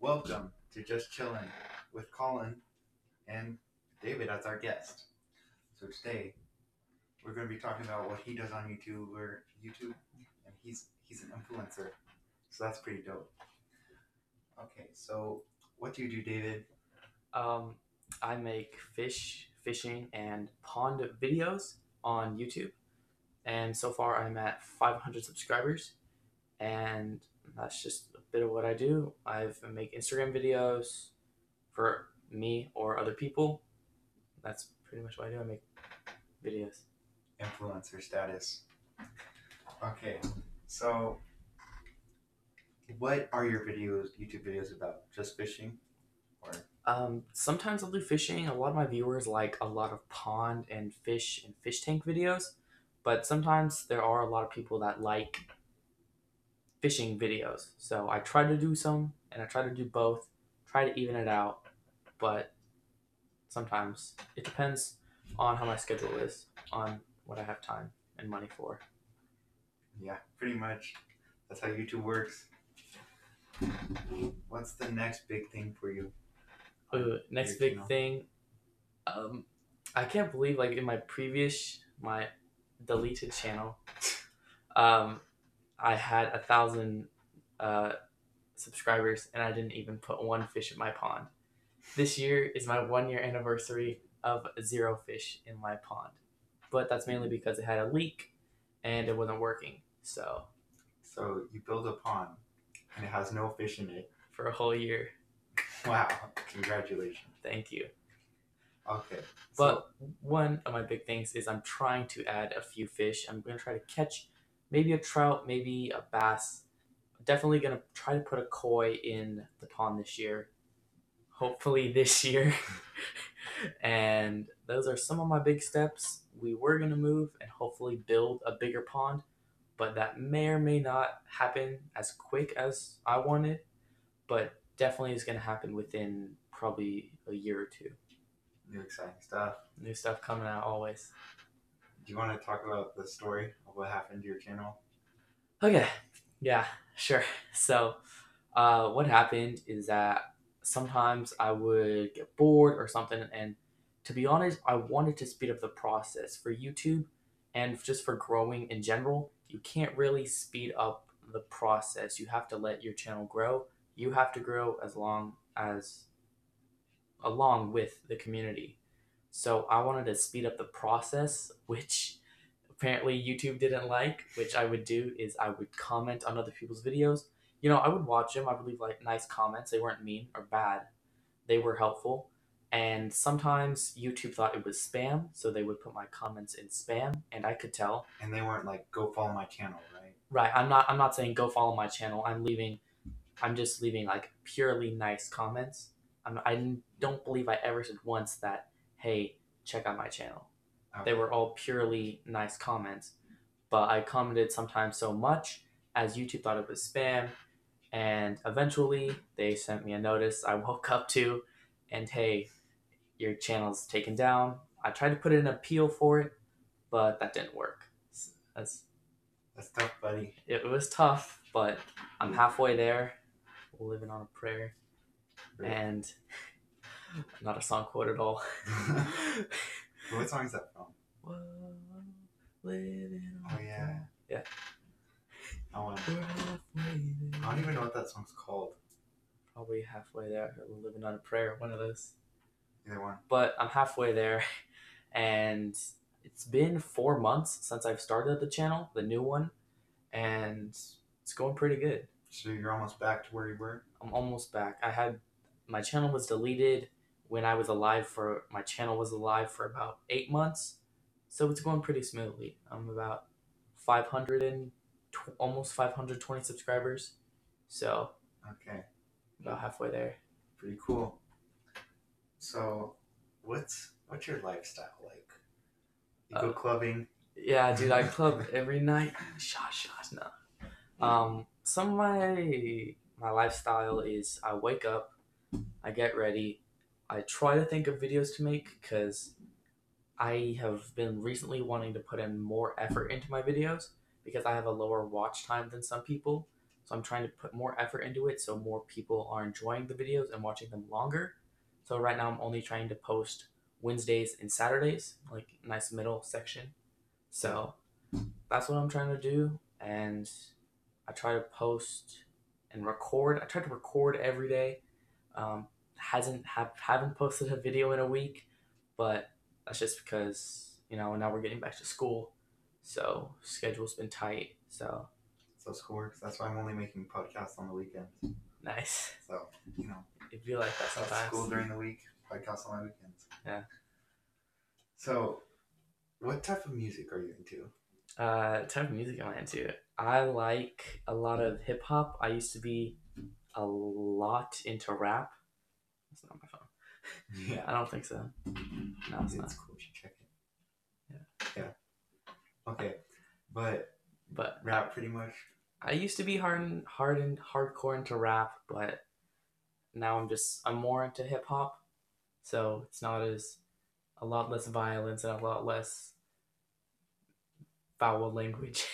Welcome to Just Chillin' with Colin and David as our guest. So today we're going to be talking about what he does on YouTube or YouTube, and he's he's an influencer, so that's pretty dope. Okay, so what do you do, David? Um, I make fish, fishing, and pond videos on YouTube, and so far I'm at 500 subscribers, and that's just bit of what I do. I make Instagram videos for me or other people. That's pretty much what I do. I make videos. Influencer status. Okay, so what are your videos, YouTube videos about? Just fishing, or Um, sometimes I'll do fishing. A lot of my viewers like a lot of pond and fish and fish tank videos, but sometimes there are a lot of people that like fishing videos. So I try to do some and I try to do both, try to even it out, but sometimes it depends on how my schedule is, on what I have time and money for. yeah, pretty much. That's how YouTube works. What's the next big thing for you? Uh, next Your big channel. thing. Um, I can't believe like in my previous my deleted channel, um, I had a thousand uh, subscribers and I didn't even put one fish in my pond. This year is my one year anniversary of zero fish in my pond, but that's mainly because it had a leak and it wasn't working. So So you build a pond, and it has no fish in it. for a whole year, Wow! Congratulations. thank you. Okay. But one of my big things is I'm trying to add a few fish. I'm going to try to catch maybe a trout, maybe a bass. Definitely going to try to put a koi in the pond this year. Hopefully this year. and those are some of my big steps. We were going to move and hopefully build a bigger pond, but that may or may not happen as quick as I wanted, but definitely is going to happen within probably a year or two. new exciting stuff. New stuff coming out always. Do you want to talk about the story of what happened to your channel? Okay. Yeah, sure. So, uh, what happened is that sometimes I would get bored or something, and to be honest, I wanted to speed up the process for YouTube and just for growing in general. You can't really speed up the process. You have to let your channel grow. You have to grow as long as along with the community. So I wanted to speed up the process, which apparently YouTube didn't like, which I would do is I would comment on other people's videos. You know, I would watch them. I would leave like nice comments. They weren't mean or bad. They were helpful. And sometimes YouTube thought it was spam, so they would put my comments in spam, and I could tell. And they weren't like, "Go follow my channel," right? Right, I'm not. I'm not saying go follow my channel. I'm leaving. I'm just leaving like purely nice comments. I'm, I don't believe I ever said once that, hey, check out my channel. They were all purely nice comments, but I commented sometimes so much as YouTube thought it was spam, and eventually they sent me a notice. I woke up to, and hey, your channel's taken down. I tried to put in an appeal for it, but that didn't work. That's That's tough, buddy. it was tough, but I'm mm. halfway there. Living on a prayer, Great. and not a song quote at all. what song is that from? Whoa, living on Oh yeah. Yeah. I want. There. I don't even know what that song's called. Probably halfway there. Living on a prayer, one of those. Either one. But I'm halfway there, and it's been four months since I've started the channel, the new one, and it's going pretty good. So you're almost back to where you were. I'm almost back. I had my channel was deleted when I was alive for my channel was alive for about eight months, so it's going pretty smoothly. I'm about 500 and tw- almost 520 subscribers, so Okay. about halfway there. Pretty cool. So, what's what's your lifestyle like? You go Uh, clubbing. Yeah, dude, I club every night. Shot, shot, no. Um, some of my my lifestyle is I wake up, I get ready, I try to think of videos to make because I have been recently wanting to put in more effort into my videos because I have a lower watch time than some people. So I'm trying to put more effort into it so more people are enjoying the videos and watching them longer. So right now I'm only trying to post Wednesdays and Saturdays, like nice middle section. So that's what I'm trying to do and I try to post and record. I try to record every day. Um, hasn't have haven't posted a video in a week, but that's just because you know now we're getting back to school, so schedule's been tight. So So school works. That's why I'm only making podcasts on the weekends. nice. So you know, It'd be like that sometimes. school during the week, podcasts on my weekends. Yeah. So, what type of music are you into? Uh, type of music I'm into. I like a lot of hip hop. I used to be a lot into rap. That's not my phone. Yeah. I don't think so. No, it's it's not. cool. You should check it. Yeah. Yeah. Okay, but But rap pretty much. I used to be hard and hard and hardcore into rap, but now I'm just I'm more into hip hop. So it's not as a lot less violence and a lot less foul language.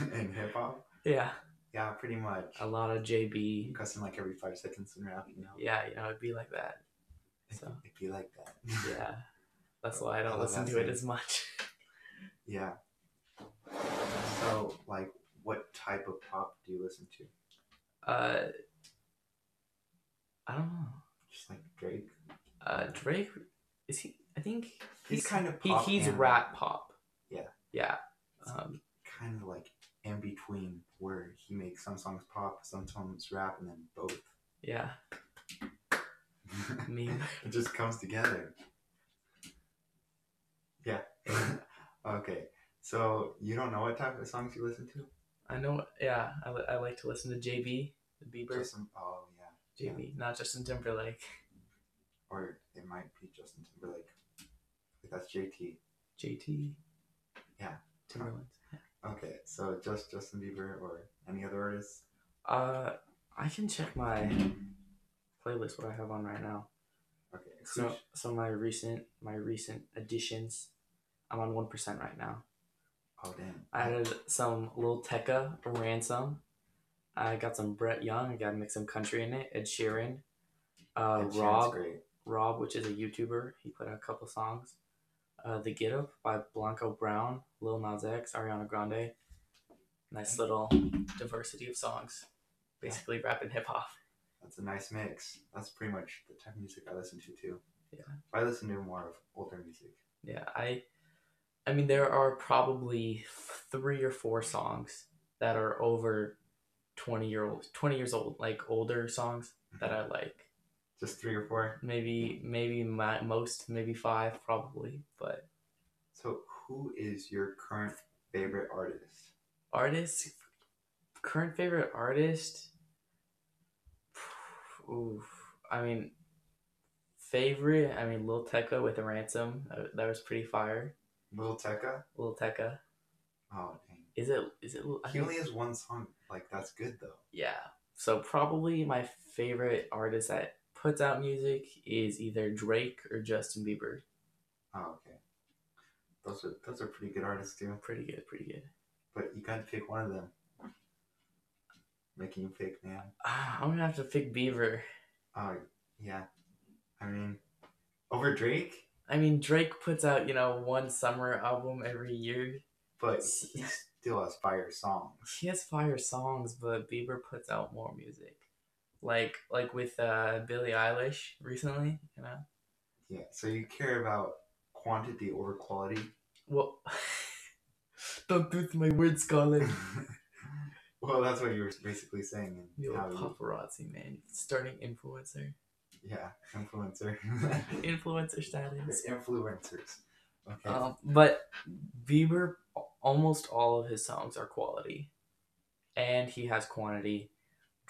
in hip hop. yeah, Yeah, pretty much. a lot of JB. Cussing like every five seconds in rap, you know. Yeah, you know, it'd be like that. So. it'd be like that. Yeah, that's why I don't I listen to it as much. yeah. So, like, what type of pop do you listen to? Uh, I don't know. Just like Drake. Uh, Drake is he? I think He's kind of he, pop he's and rap pop. Yeah. Yeah. Um, Kind of like in between, where he makes some songs pop, some songs rap, and then both. yeah. Me. it just comes together. Yeah. okay. So you don't know what type of songs you listen to? I know. Yeah, I, I like to listen to JB, the Bieber, Justin. Oh yeah. JB, not Justin Timberlake. Or it might be Justin Timberlake. That's JT. JT. Yeah. Timberland. Okay. So just Justin Bieber or any other artists? Uh, I can check my playlist. What I have on right now. Okay. So, so my recent my recent additions. I'm on one percent right now. oh damn. I added some Lil Tecca ransom. I got some Brett Young. I got to mix some country in it. Ed Sheeran. Uh, Ed Rob. Rob, which is a YouTuber. He put out a couple songs. Uh, the Git Up by Blanco Brown, Lil Nas X, Ariana Grande. Nice little diversity of songs. Basically rap and hip hop. That's a nice mix. That's pretty much the type of music I listen to too. Yeah. I listen to more of older music. Yeah, I I mean there are probably three or four songs that are over 20 year old 20 years old, like older songs that I like. Just three or four. Maybe maybe my, most maybe 5 probably, but So who is your current favorite artist? artist current favorite artist Oof. I mean favorite, I mean Lil Tecca with a ransom. That, was pretty fire. Lil Tecca? Lil Tecca. Oh dang. Is it is it I He only has one song. Like that's good though. Yeah. So probably my favorite artist that puts out music is either Drake or Justin Bieber. Oh okay. Those are those are pretty good artists too. Pretty good, pretty good. But you gotta pick one of them. Making you pick, man. Ah, I'm gonna have to pick Bieber. Oh yeah. I mean, over Drake, I mean, Drake puts out you know one summer album every year. but he still has fire songs. He has fire songs, but Bieber puts out more music. Like like with uh, Billie Eilish recently, you know. Yeah. So you care about quantity over quality. Well, don't twist my words, Colin. well, that's what you were basically saying. And You how little you, paparazzi man, starting influencer, yeah, influencer. influencer status. Influencers. Okay. Um, but Bieber, almost all of his songs are quality, and he has quantity.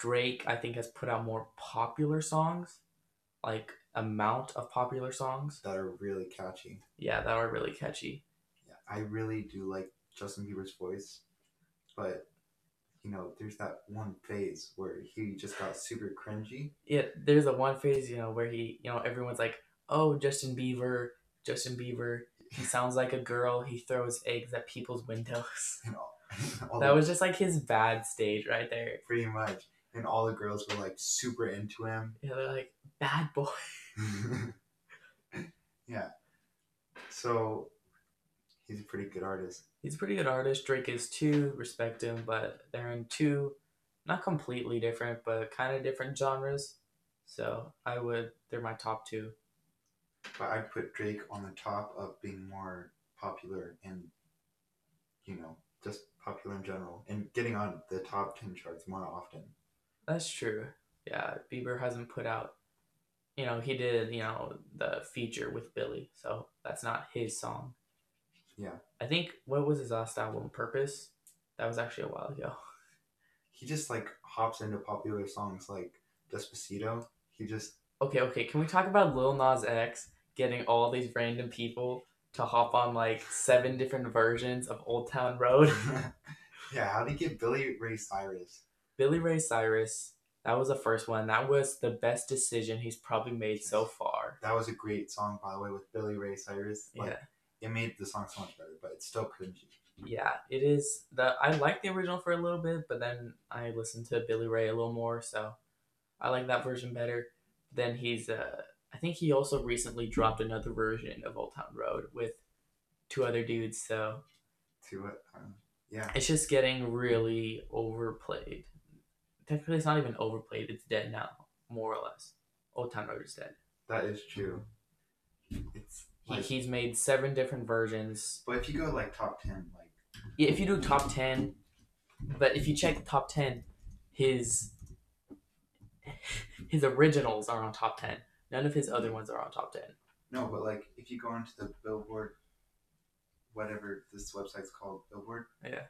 Drake, I think, has put out more popular songs, like amount of popular songs. that are really catchy. Yeah, that are really catchy. Yeah, I really do like Justin Bieber's voice, but you know, there's that one phase where he just got super cringy. Yeah, there's a one phase, you know, where he, you know, everyone's like, "Oh, Justin Bieber, Justin Bieber, he sounds like a girl. He throws eggs at people's windows." All, all That was just like his bad stage right there. pretty much, and all the girls were like super into him. Yeah, they're like bad boy. yeah. So he's a pretty good artist. He's a pretty good artist. Drake is too. Respect him, but they're in two, not completely different, but kind of different genres. So I would. They're my top two. But I'd put Drake on the top of being more popular and, you know, just popular in general and getting on the top 10 charts more often. That's true. Yeah, Bieber hasn't put out. You know, he did. You know, the feature with Billie. So that's not his song. Yeah. I think what was his last album? Purpose. That was actually a while ago. He just like hops into popular songs like Despacito. He just, Okay, okay. Can we talk about Lil Nas X getting all these random people to hop on like seven different versions of Old Town Road? yeah, how did he get Billy Ray Cyrus? Billy Ray Cyrus. That was the first one. That was the best decision he's probably made so far. That was a great song, by the way, with Billy Ray Cyrus. Like, Yeah. It made the song so much better, but it's still cringy. Yeah, it is. The I liked the original for a little bit, but then I listened to Billy Ray a little more, so I like that version better. Then he's uh I think he also recently dropped another version of Old Town Road with two other dudes, so To it. Um, yeah. it's just getting really overplayed. Technically it's not even overplayed, it's dead now, more or less. Old Town Road is dead. That is true. It's like, he's made seven different versions. but if you go like top 10, like, Yeah, if you do top ten, but if you check the top ten, his his originals are on top ten. None of his other ones are on top ten. no, but like if you go onto the Billboard, whatever this website's called, Billboard. Yeah.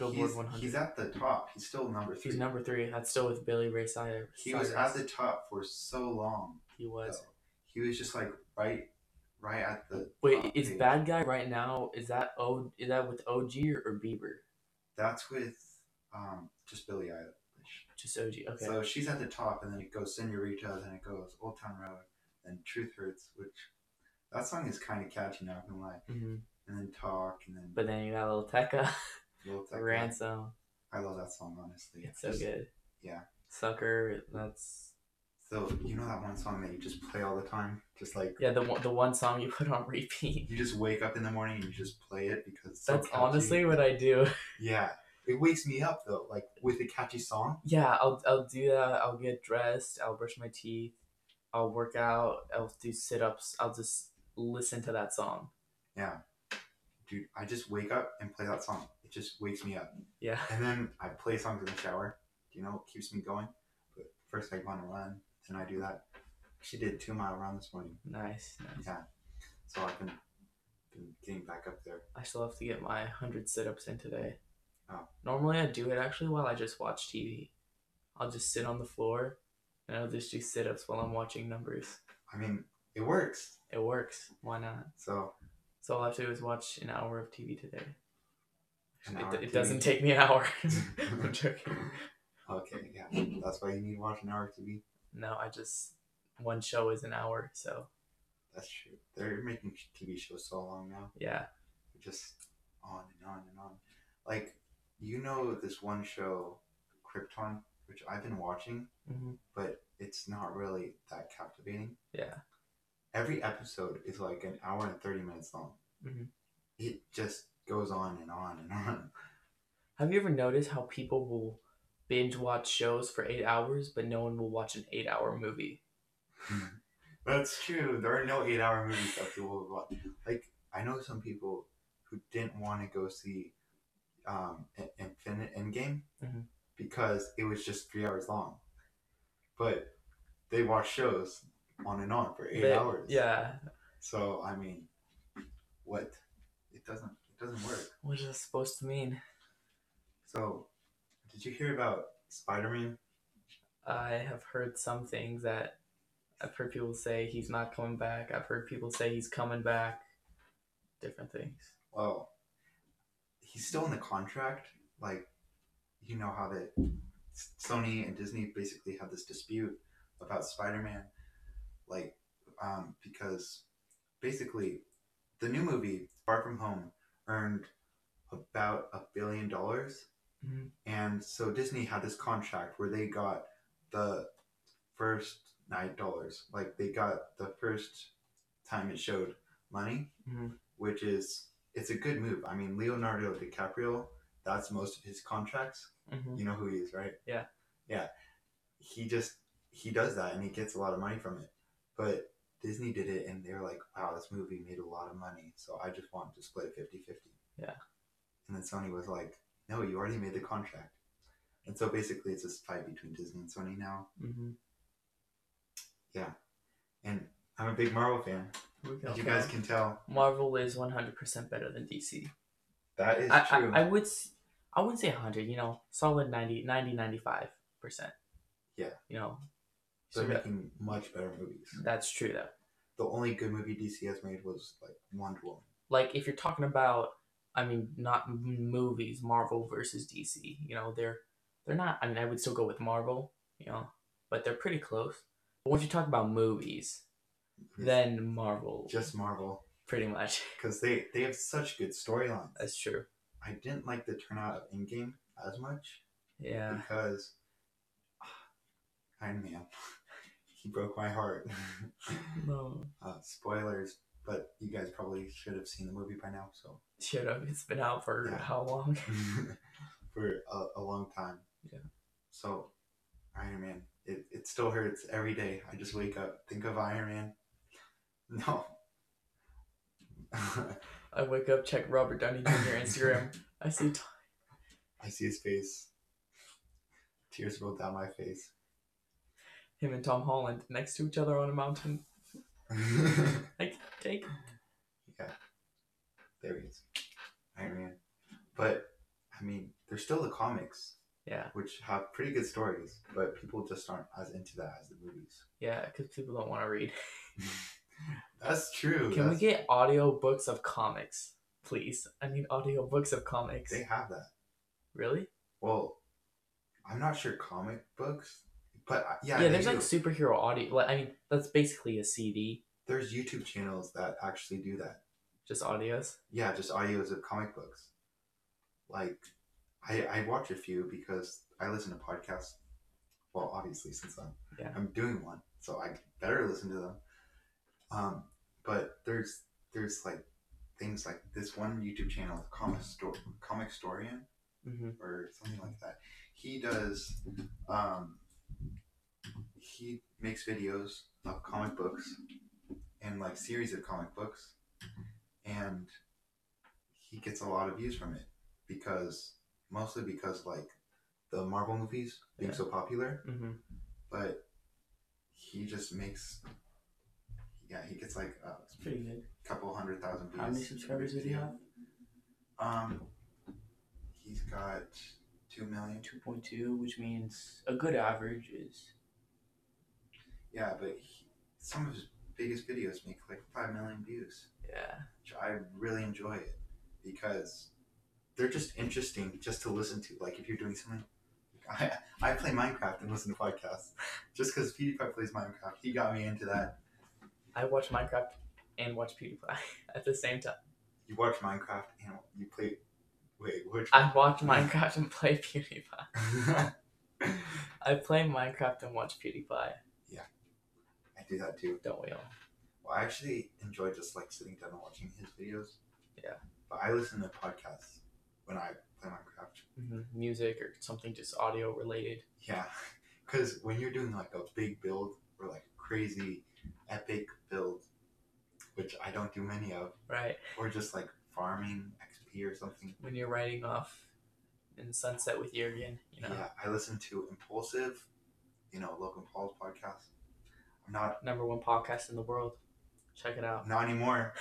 Billboard he's, 100. He's at the top. He's still number three. He's number three. That's still with Billy Ray Cyrus. He was at the top for so long. He was. though. He was just like right, right at the. Wait, top is page. Bad Guy right now? Is that O? Is that with OG or, or Bieber? That's with um just Billie Eilish. Just OG. Okay. So she's at the top, and then it goes Senorita, then it goes Old Town Road, then Truth Hurts, which that song is kind of catchy, not gonna lie. hmm And then Talk, and then But then you got Little Tecca, Tecca. Ransom. I love that song, honestly. It's so Just- good. yeah. Sucker. That's So you know that one song that you just play all the time, just like yeah. The one the one song you put on repeat. you just wake up in the morning and you just play it because it's so That's catchy. honestly what I do. Yeah, it wakes me up though, like with a catchy song. Yeah, I'll I'll do that. I'll get dressed. I'll brush my teeth. I'll work out. I'll do sit ups. I'll just listen to that song. Yeah, dude, I just wake up and play that song. It just wakes me up, Yeah. and then I play songs in the shower. You know, it keeps me going. But first, I go on a run, then I do that. She did two mile run this morning, Nice, nice. Yeah. so I've been been getting back up there. I still have to get my hundred sit ups in today. Oh. Normally I do it actually while I just watch TV. I'll just sit on the floor and I'll just do sit ups while I'm watching numbers. I mean, it works. It works. Why not? So So all I have to do is watch an hour of TV today. It, it doesn't take me an hour. I'm joking. Okay, yeah, that's why you need to watch an hour of TV. No, I just one show is an hour, so That's true. They're making TV shows so long now. yeah. just on and on and on. Like, you know, this one show, Krypton, which I've been watching, hmm but it's not really that captivating. Yeah. Every episode is like an hour and 30 minutes long. Mhm. It just goes on and on and on. Have you ever noticed how people will binge watch shows for eight hours, but no one will watch an eight hour movie? That's true. There are no eight hour movies that people would watch. Like, I know some people who didn't want to go see um, Infinite Endgame Mhm. because it was just three hours long. But they watch shows on and on for eight They- hours. Yeah. So I mean, what? It doesn't. Doesn't work. What is this supposed to mean? So, did you hear about Spider Man? I have heard some things that I've heard people say he's not coming back. I've heard people say he's coming back. Different things. Well, he's still in the contract. Like, you know how that Sony and Disney basically had this dispute about Spider-Man, like, um, because basically the new movie Far From Home earned about a billion dollars. Mhm. And so Disney had this contract where they got the first nine dollars. Like they got the first time it showed money, Mhm. which is it's a good move. I mean, Leonardo DiCaprio, that's most of his contracts. hmm You know who he is, right? Yeah. Yeah. He just he does that and he gets a lot of money from it. But Disney did it and they're like, wow, this movie made a lot of money. So I just want to split it 50 50. Yeah. And then Sony was like, no, you already made the contract. And so basically it's this fight between Disney and Sony now. hmm Yeah. And I'm a big Marvel fan. As you guys can tell, Marvel is 100% better than DC. that is I, true. I, I would I wouldn't say 100, you know, solid 90, 90 95%. Yeah. You know, They're so that- making much better movies. that's true though. The only good movie DC has made was like Wonder Woman. Like if you're talking about I mean not movies, Marvel versus DC, you know, they're they're not I mean I would still go with Marvel, you know, but they're pretty close. But once you talk about movies, then Marvel just Marvel pretty much. because they they have such good storylines. That's true. I didn't like the turnout of Endgame as much Yeah. because ah, Iron Man, he broke my heart. No. uh, spoilers, but you guys probably should have seen the movie by now. So Should have. It's been out for Yeah. how long? for a, a long time. Yeah. So Iron Man, it, it still hurts every day. I just wake up, think of Iron Man. No. I wake up, check Robert Downey Jr. Instagram. I see t- I see his face. Tears roll down my face. Him and Tom Holland next to each other on a mountain. Like, take. Yeah, there he is. Iron Man. But, I mean, there's still the comics, Yeah. which have pretty good stories, but people just aren't as into that as the movies. Yeah, because people don't want to read. That's true. Can we get audio books of comics, please? I need audio books of comics. They have that. Really? Well, I'm not sure comic books, but uh, yeah, Yeah, there's do. like superhero audio. Like, I mean, that's basically a CD, there's YouTube channels that actually do that. just audios. Yeah, just audios of comic books. Like, I I watch a few because I listen to podcasts. Well, obviously, since I'm Yeah. I'm doing one, so I better listen to them. Um, but there's there's like things like this one YouTube channel, comic store comic historian Mm-hmm. or something like that. He does um he makes videos of comic books and like series of comic books and he gets a lot of views from it because mostly because like the Marvel movies being Yeah. so popular, Mm-hmm. but he just makes yeah, he gets like a It's pretty good. couple hundred thousand views. How many subscribers does he video. have? Um he's got two million. 2.2, which means a good average is. Yeah, but he, some of his biggest videos make like five million views, Yeah. which I really enjoy it because they're just interesting just to listen to. Like if you're doing something, I I play Minecraft and listen to podcasts just because PewDiePie plays Minecraft. He got me into that. I watch Minecraft and watch PewDiePie at the same time. You watch Minecraft and you play. Wait, which? I watch Minecraft and play PewDiePie. I play Minecraft and watch PewDiePie. Do that too. Don't we all? Well, I actually enjoy just like sitting down and watching his videos. Yeah. But I listen to podcasts when I play Minecraft. hmm Music or something just audio related. Yeah, because when you're doing like a big build or like a crazy epic build, which I don't do many of, Right. or just like farming XP or something. When you're riding off in sunset with Jurgen, you know. Yeah, I listen to Impulsive, you know Logan Paul's podcast. Not Number one podcast in the world. Check it out. not anymore.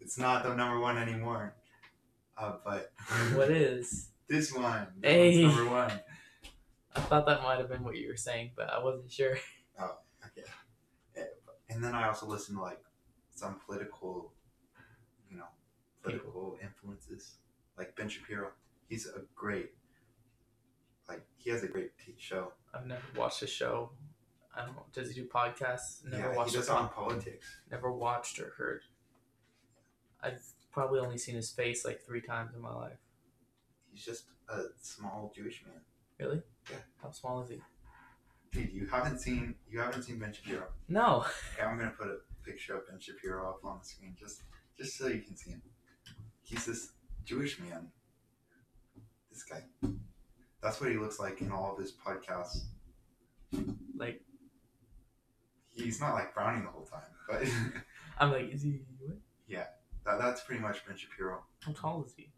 It's not the number one anymore. Uh, but what is? this one? Hey. number one. I thought that might have been what you were saying, but I wasn't sure. Oh, okay. Eh, And then I also listen to like some political, you know, political influences, like Ben Shapiro. He's a great, like he has a great t- show. I've never watched a show. I don't know. Does he do podcasts? Never yeah, watched he does on politics. Never watched or heard. I've probably only seen his face like three times in my life. He's just a small Jewish man. Really? Yeah. How small is he? Dude, you haven't seen you haven't seen Ben Shapiro. No. I'm gonna put a picture of Ben Shapiro up on the screen just just so you can see him. He's this Jewish man. This guy. That's what he looks like in all of his podcasts. Like He's not like frowning the whole time, but I'm like, is he? What? Yeah, that, that's pretty much Ben Shapiro. How tall is he?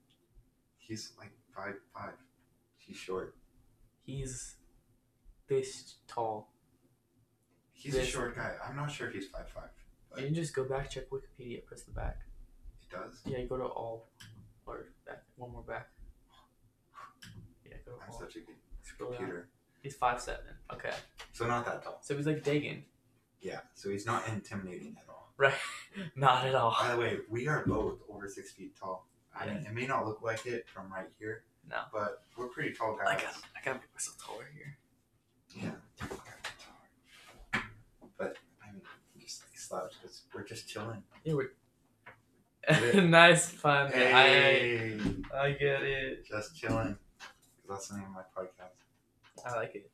He's like five five. He's short. He's this tall. He's a short guy. I'm not sure if he's five five. You can just go back, check Wikipedia, press the back. It does. Yeah, you go to all, or back, one more back. Yeah, go to I'm all. such a good Scroll down. computer. He's five seven. Okay, So not that tall. so he's like Dagan. Yeah. So he's not intimidating at all. Right? Not at all. By the way, we are both over six feet tall. I mean, Yeah. it may not look like it from right here, No. but we're pretty tall I guys. got, I gotta make myself taller here. Yeah. But I mean, just like slouch. It's, we're just chilling. Yeah, we're. Nice fun. Hey, I I get it. just chilling. That's the name of my podcast. I like it.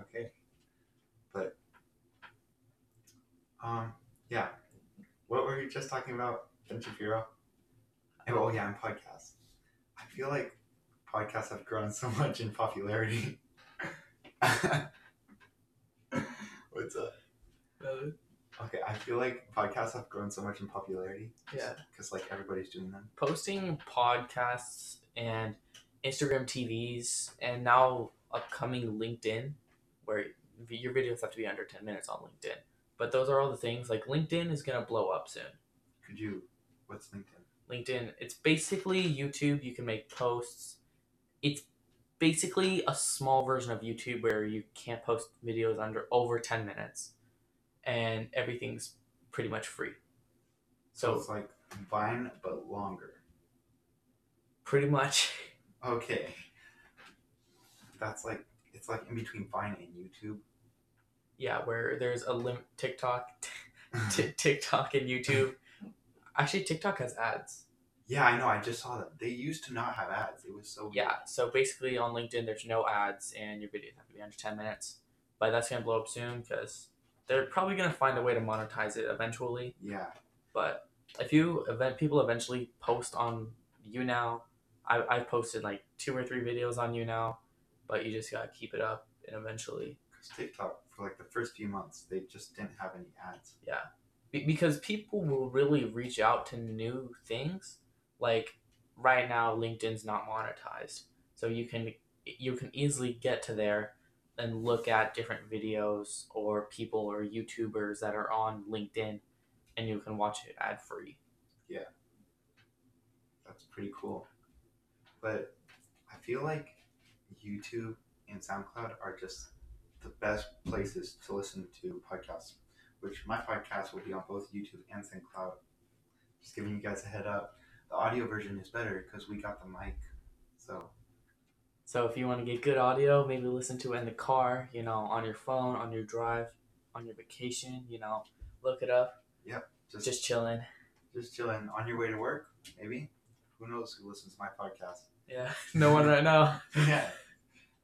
Okay. But um, yeah. What were you just talking about, Ben Shapiro? Oh, oh yeah, and podcasts. I feel like podcasts have grown so much in popularity. What's up? Okay, I feel like podcasts have grown so much in popularity. Yeah. Because like everybody's doing them. Posting podcasts and Instagram TVs and now upcoming LinkedIn, where your videos have to be under 10 minutes on LinkedIn. But those are all the things. Like LinkedIn is going to blow up soon. Could you? What's LinkedIn? LinkedIn, it's basically YouTube. You can make posts. It's basically a small version of YouTube where you can't post videos under over 10 minutes and everything's pretty much free. So So, it's like Vine but longer. pretty much, Okay. That's like it's like in between Vine and YouTube. Yeah, where there's a lim- TikTok, t- TikTok and YouTube. Actually, TikTok has ads. yeah, I know. I just saw that. They used to not have ads. It was so. Yeah, so basically on LinkedIn, there's no ads and your videos have to be under 10 minutes. But that's going to blow up soon because they're probably going to find a way to monetize it eventually. Yeah. But if you event people eventually post on YouNow, I I posted like two or three videos on YouNow, but you just gotta keep it up and eventually Because TikTok for like the first few months they just didn't have any ads. Yeah, Be- because people will really reach out to new things. Like right now, LinkedIn's not monetized, so you can you can easily get to there and look at different videos or people or YouTubers that are on LinkedIn, and you can watch it ad free. Yeah, that's pretty cool. But I feel like YouTube and SoundCloud are just the best places to listen to podcasts. Which my podcast will be on both YouTube and SoundCloud. Just giving you guys a head up. The audio version is better because we got the mic. So So if you want to get good audio, maybe listen to it in the car, you know, on your phone, on your drive, on your vacation, you know, look it up, Yep. just just chilling. just chilling on your way to work, maybe. Who knows who listens to my podcast? Yeah, no one right now. yeah.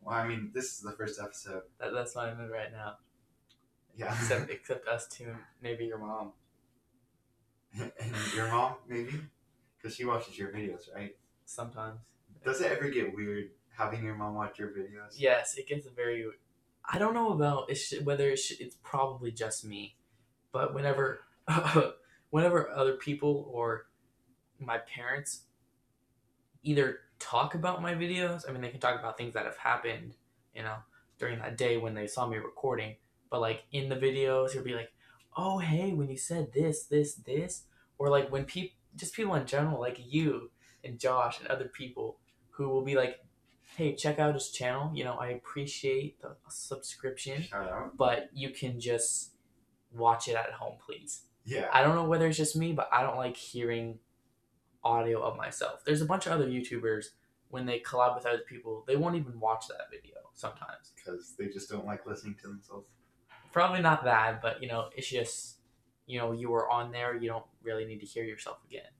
Well, I mean, this is the first episode. That, that's not in it right now, Yeah. except except us two, and maybe your mom. and your mom, maybe, because she watches your videos, right? Sometimes. Does it ever get weird having your mom watch your videos? Yes, it gets very. I don't know about it whether it it's probably just me, but whenever, whenever other people or my parents either talk about my videos, I mean, they can talk about things that have happened, you know, during that day when they saw me recording, but like in the videos, he'll be like, "Oh, hey, when you said this, this, this," or like when people, just people in general, like you and Josh and other people, who will be like, hey, check out his channel. You know, I appreciate the subscription, but you can just watch it at home, please. Yeah. I don't know whether it's just me, but I don't like hearing audio of myself. There's a bunch of other YouTubers when they collab with other people, they won't even watch that video sometimes. Because they just don't like listening to themselves. Probably not that, but you know, it's just you know, you were on there, you don't really need to hear yourself again.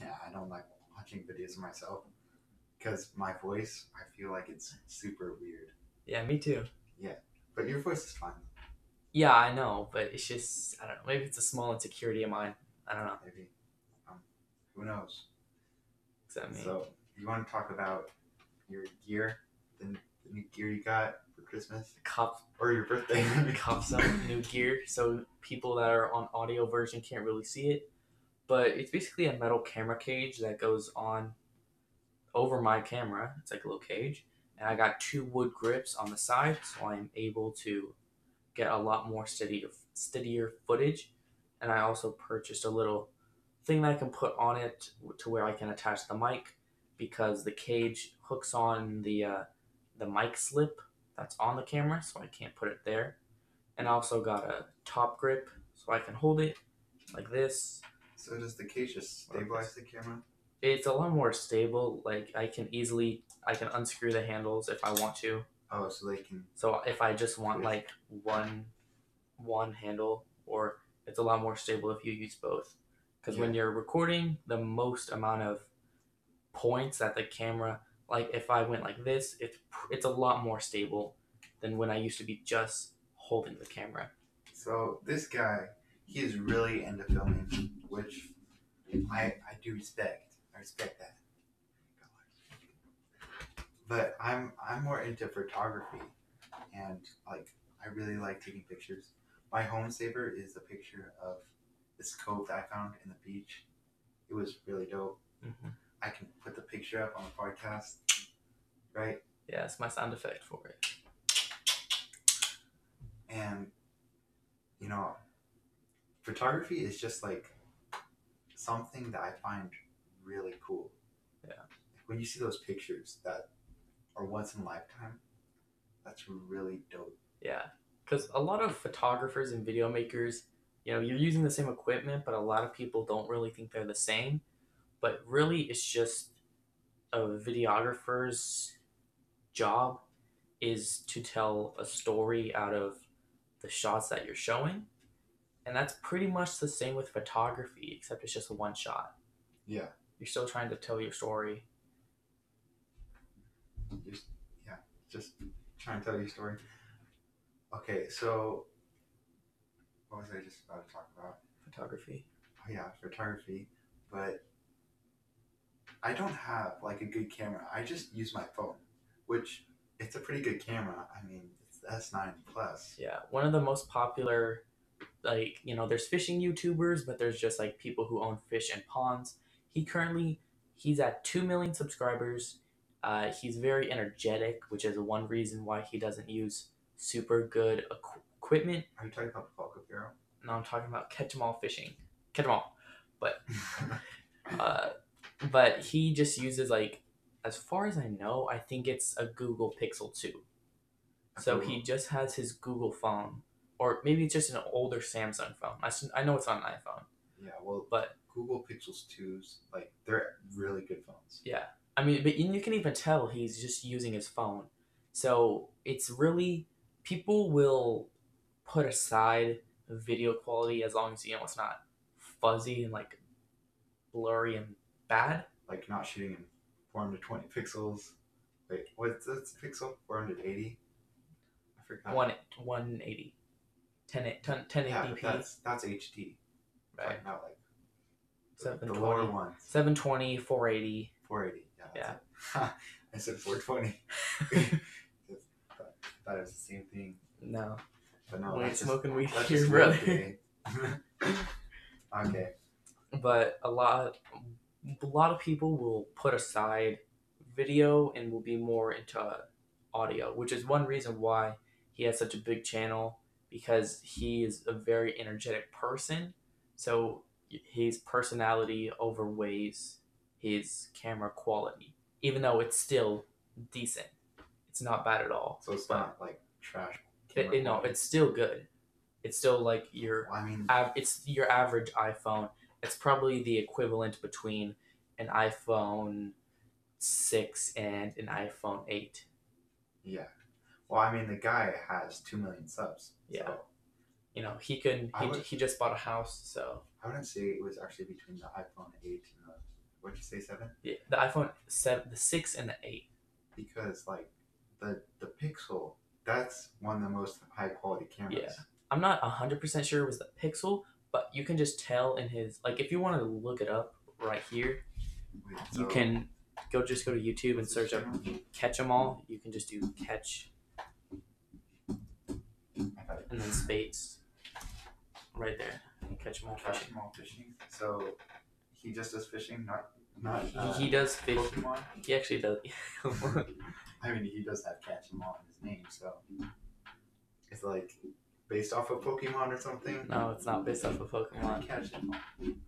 Yeah, I don't like watching videos of myself. because my voice, I feel like it's super weird. Yeah, me too. Yeah, but your voice is fine. Yeah, I know, but it's just I don't know. Maybe it's a small insecurity of mine. I don't know. Maybe. Who knows? Except me. So you want to talk about your gear, the, the new gear you got for Christmas Cup or your birthday? cups up new gear, so people that are on audio version can't really see it. But it's basically a metal camera cage that goes on over my camera. It's like a little cage, and I got two wood grips on the side, so I'm able to get a lot more steadier steadier footage. And I also purchased a little thing that I can put on it to where I can attach the mic because the cage hooks on the uh, the mic slip that's on the camera, so I can't put it there. And I also got a top grip so I can hold it like this. so does the cage just stabilize the camera? It's a lot more stable. Like I can easily I can unscrew the handles if I want to. Oh, so they can. So if I just want like one one handle or it's a lot more stable if you use both. Cuz when you're recording the most amount of points that the camera like if I went like this, it's it's a lot more stable than when I used to be just holding the camera. So this guy, he is really into filming, which I I do respect. I respect that. But I'm I'm more into photography, and like I really like taking pictures. My home saver is a picture of this cove that I found in the beach. It was really dope. hmm I can put the picture up on the podcast, right? Yeah, it's my sound effect for it. and you know photography is just like something that i find really cool Yeah. when you see those pictures that are once in a lifetime that's really dope Yeah, because a lot of photographers and video makers, you know, you're using the same equipment, but a lot of people don't really think they're the same. But really, it's just a videographer's job is to tell a story out of the shots that you're showing. And that's pretty much the same with photography, except it's just one shot. yeah You're still trying to tell your story. just yeah just trying to tell your story okay so what was i just about to talk about Photography. oh yeah photography but i don't have like a good camera i just use my phone which it's a pretty good camera i mean it's s9 plus Yeah, one of the most popular, like you know, there's fishing YouTubers, but there's just like people who own fish and ponds. He currently he's at two million subscribers. Uh, he's very energetic, which is one reason why he doesn't use super good equ- equipment. are you talking about the falco Bureau? No, I'm talking about catch 'em all fishing, catch 'em all. Uh, but he just uses like, as far as I know, I think it's a Google Pixel two. So he just has his Google phone, or maybe it's just an older Samsung phone. I, I know it's on an iPhone, yeah well but google pixels 2s like they're really good phones Yeah. I mean, but you can even tell he's just using his phone. So it's really people will put aside video quality as long as you know it's not fuzzy and like blurry and bad. like not shooting in 420 pixels. Wait what's this pixel? 480 i forgot. One 180, 10 10 1080p, yeah, but that's that's hd right? not like the, the 720. lower ones. 720, 480. 480 yeah, that's it. i said 420 thought thought it was the same thing. No, but no we ain't that's just, smoking weed that's here, brother. okay. okay. But a lot a lot of people will put aside video and will be more into audio which is one reason why he has such a big channel because he is a very energetic person. So his personality overweighs his camera quality even though it's still decent. It's not bad at all. So it's But- not like trash it, it- no it's still good it's still like your Well, i mean av- it's your average iPhone. It's probably the equivalent between an iPhone 6 and an iPhone 8. Yeah. Well, I mean, the guy has two million subs. Yeah. So You know, he can he, would- he just bought a house, so I wouldn't say it was actually between the iPhone 8 and the What'd you say, seven? Yeah, the iPhone seven, the six, and the eight. Because like the the Pixel, that's one of the most high quality cameras. Yeah. I'm not hundred percent sure it was the Pixel, but you can just tell in his like if you want to look it up right here, Wait, you can go just go to YouTube and search up catch 'em all. You can just do catch I got it. and then spates right there. Catch 'em all Catch them all fishing. So he just does fishing, not not. He, Uh, he does fish. Pokemon. He actually does. I mean, he does have catch 'em all in his name, so it's like based off of Pokemon or something. no, it's not based off of Pokemon. Catch all. Oh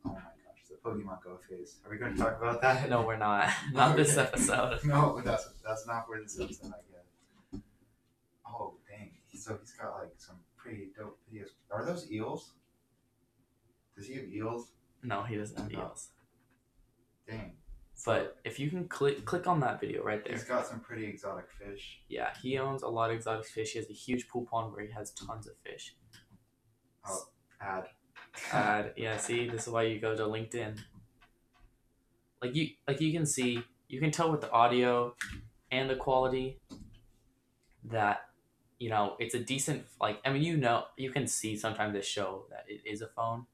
my gosh, the Pokemon Go phase. Are we going to talk about that? No, we're not. Not this episode. No, that's that's not where this episode. I guess. Oh dang! So he's got like some pretty dope videos. Are those eels? Does he have eels? No, he doesn't have No. eels. Dang. But if you can click click on that video right there. He's got some pretty exotic fish. Yeah, he owns a lot of exotic fish. He has a huge pool pond where he has tons of fish. Oh, ad. And yeah, see, this is why you go to LinkedIn. Like you like you can see, you can tell with the audio and the quality that you know, it's a decent like I mean, you know, you can see sometimes they show that it is a phone,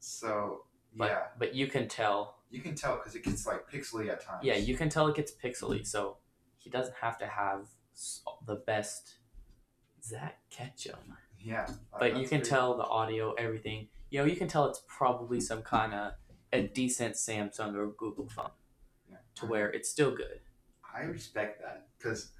So but yeah, but you can tell. You can tell because it gets like pixely at times. Yeah, you can tell it gets pixely, so he doesn't have to have the best Zach Ketchum. Yeah. but you can pretty- tell the audio, everything. You know, you can tell it's probably some kind of a decent Samsung or Google phone Yeah. to where it's still good. I respect that because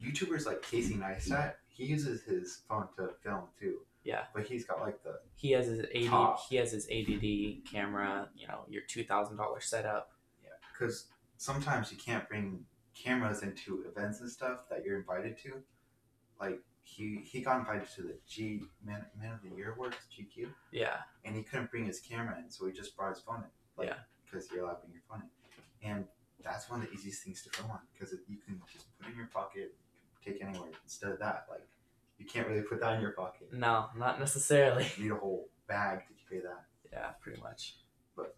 YouTubers like Casey Neistat, he uses his phone to film too. Yeah. But he's got like the He has his AD, Top. he has his ADD camera. You know, your two thousand dollar setup. yeah because sometimes you can't bring cameras into events and stuff that you're invited to. Like he he got invited to the G Man, Man of the Year Awards GQ, Yeah, and he couldn't bring his camera in, so he just brought his phone in. Like, Yeah. Because you're allowed to bring your phone in, and that's one of the easiest things to film on because you can just put it in your pocket, take anywhere. Instead of that, like you can't really put that in your pocket. no, not necessarily. You need a whole bag to carry that. Yeah, pretty much. But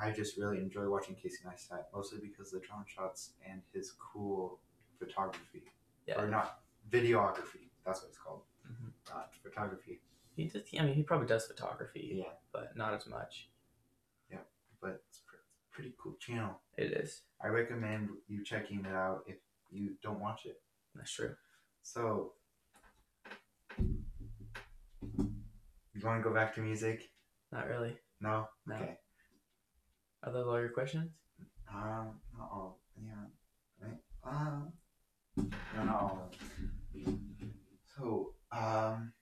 I just really enjoy watching Casey Neistat, mostly because of the drone shots and his cool photography. Yeah. Or not, videography. That's what it's called. Mhm. Not photography. He just, I mean, he probably does photography, Yeah. but not as much. Yeah, but it's a pretty cool channel. It is. I recommend you checking it out if you don't watch it. That's true. So, you want to go back to music? Not really. No? No. Okay. Are those all your questions? Um, not all. Yeah. Right? Um, no, not all. So, um,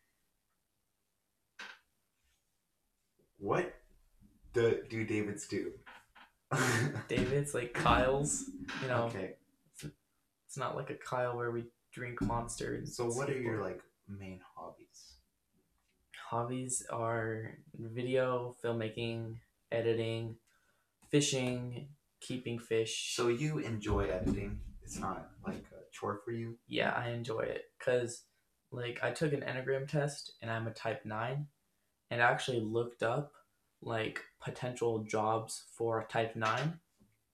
what do, do Davids do? David's like Kyle's. You know, Okay. it's not like a Kyle where we drink monsters. So, what are your like main? Hobbies are video, filmmaking, editing, fishing, keeping fish. So, you enjoy editing. It's not like a chore for you. yeah, I enjoy it cuz like I took an Enneagram test and I'm a type 9 and I actually looked up like potential jobs for a type 9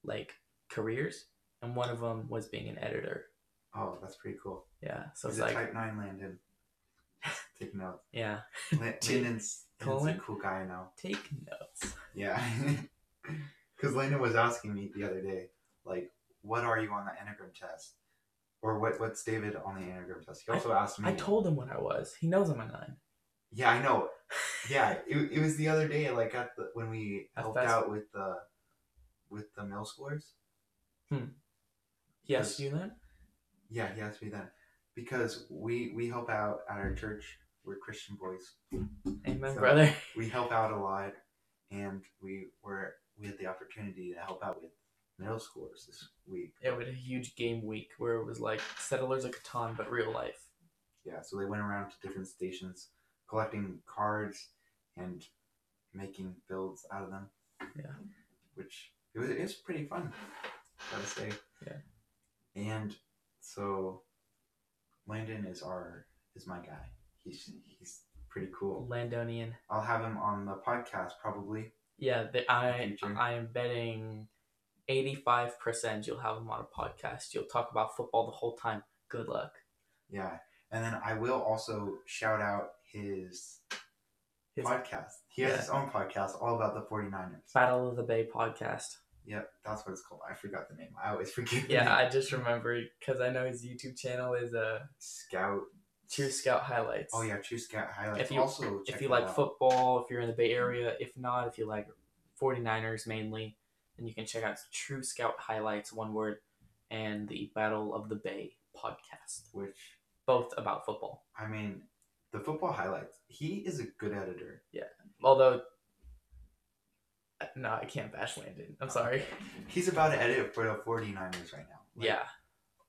like careers and one of them was being an editor. Oh, that's pretty cool. Yeah, so He's it's like type 9 Landon. Take notes. yeah, Landon's, Landon's a cool guy now. take notes. Yeah. Because Landon was asking me the other day, like, what are you on the Enneagram test? Or what what's David on the Enneagram test? He also asked me. I told him what I was. He knows I'm a 9. Yeah, I know. Yeah, it, it was the other day, like at the when we helped out with the with the middle schoolers. Hmm. He asked you that? Yeah, he asked me then because we we help out at our church. We're Christian boys. Amen, So- brother. We help out a lot, and we were we had the opportunity to help out with middle schoolers this week. Yeah, we had a huge game week where it was like Settlers of Catan, but real life. Yeah, so they went around to different stations collecting cards and making builds out of them. Yeah. Which it was, it was pretty fun, gotta say. Yeah. And so Landon is our is my guy. He's he's pretty cool. Landonian. I'll have him on the podcast probably. Yeah, the, I Future. I am betting 85% you'll have him on a podcast. You'll talk about football the whole time. Good luck. Yeah. And then I will also shout out his, His- podcast. He has Yeah. his own podcast all about the 49ers. Battle of the Bay podcast. Yep, that's what it's called. I forgot the name. I always forget. the Yeah. I just remembered because I know his YouTube channel is uh, Scout. True Scout Highlights. Oh yeah, True Scout highlights. If you- also if you like out. football, if you're in the Bay Area, if not, if you like 49ers mainly, then you can check out True Scout Highlights, one word, and the Battle of the Bay podcast, which both about football. I mean, the football highlights. He is a good editor. Yeah, although, no, I can't bash Landon. I'm sorry. He's about to edit for the 49ers right now. Like, Yeah,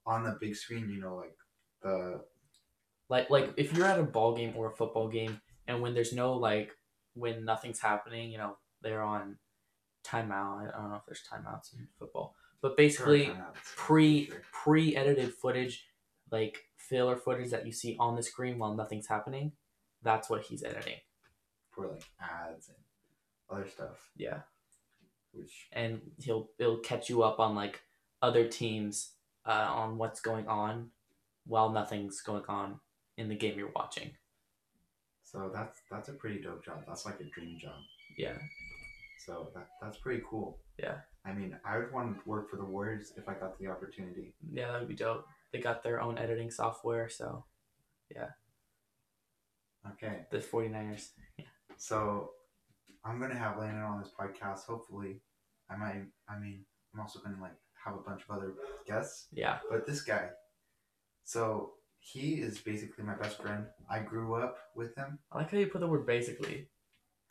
On the big screen, you know, like the like like if you're at a ball game or a football game, and when there's no like when nothing's happening, you know, they're on timeout. I don't know if there's timeouts in football, but basically. pre sure. pre edited footage, like filler footage that you see on the screen while nothing's happening. That's what he's editing. for like ads and other stuff, Yeah, which and he'll it'll catch you up on like other teams uh, on what's going on while nothing's going on in the game you're watching. so that's that's a pretty dope job. That's like a dream job. Yeah, So that that's pretty cool. Yeah. I mean, I would want to work for the Warriors if I got the opportunity. yeah, that would be dope. They got their own editing software, so yeah. Okay. the 49ers. So I'm gonna have Landon on this podcast. Hopefully, I might. I mean, I'm also gonna like have a bunch of other guests. Yeah, But this guy, so he is basically my best friend. I grew up with him. I like how you put the word basically.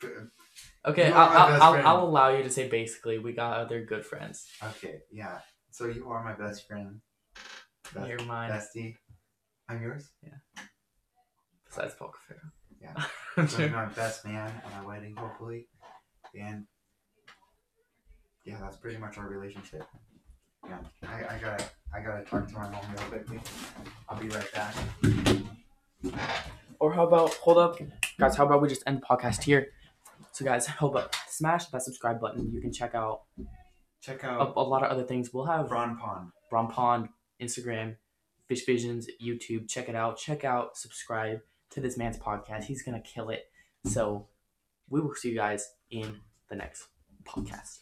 Uh, okay, I'll, are my best I'll, I'll. I'll allow you to say basically. We got other good friends. Okay, yeah. So you are my best friend. Best, You're mine. bestie. I'm yours. Yeah. Besides Paul Cafaro. Yeah. I'm sure. my best man at my wedding, hopefully. And yeah, that's pretty much our relationship. Yeah, I, I gotta I gotta talk to my mom real quickly. I'll be right back. Or how about hold up, guys? How about we just end the podcast here? So guys, hold up, smash that subscribe button. You can check out Check out a lot of other things. We'll have Bron Pond. Bron Pond, Instagram, Fish Visions, YouTube. Check it out. Check out, subscribe to this man's podcast. He's gonna kill it. So we will see you guys in the next podcast.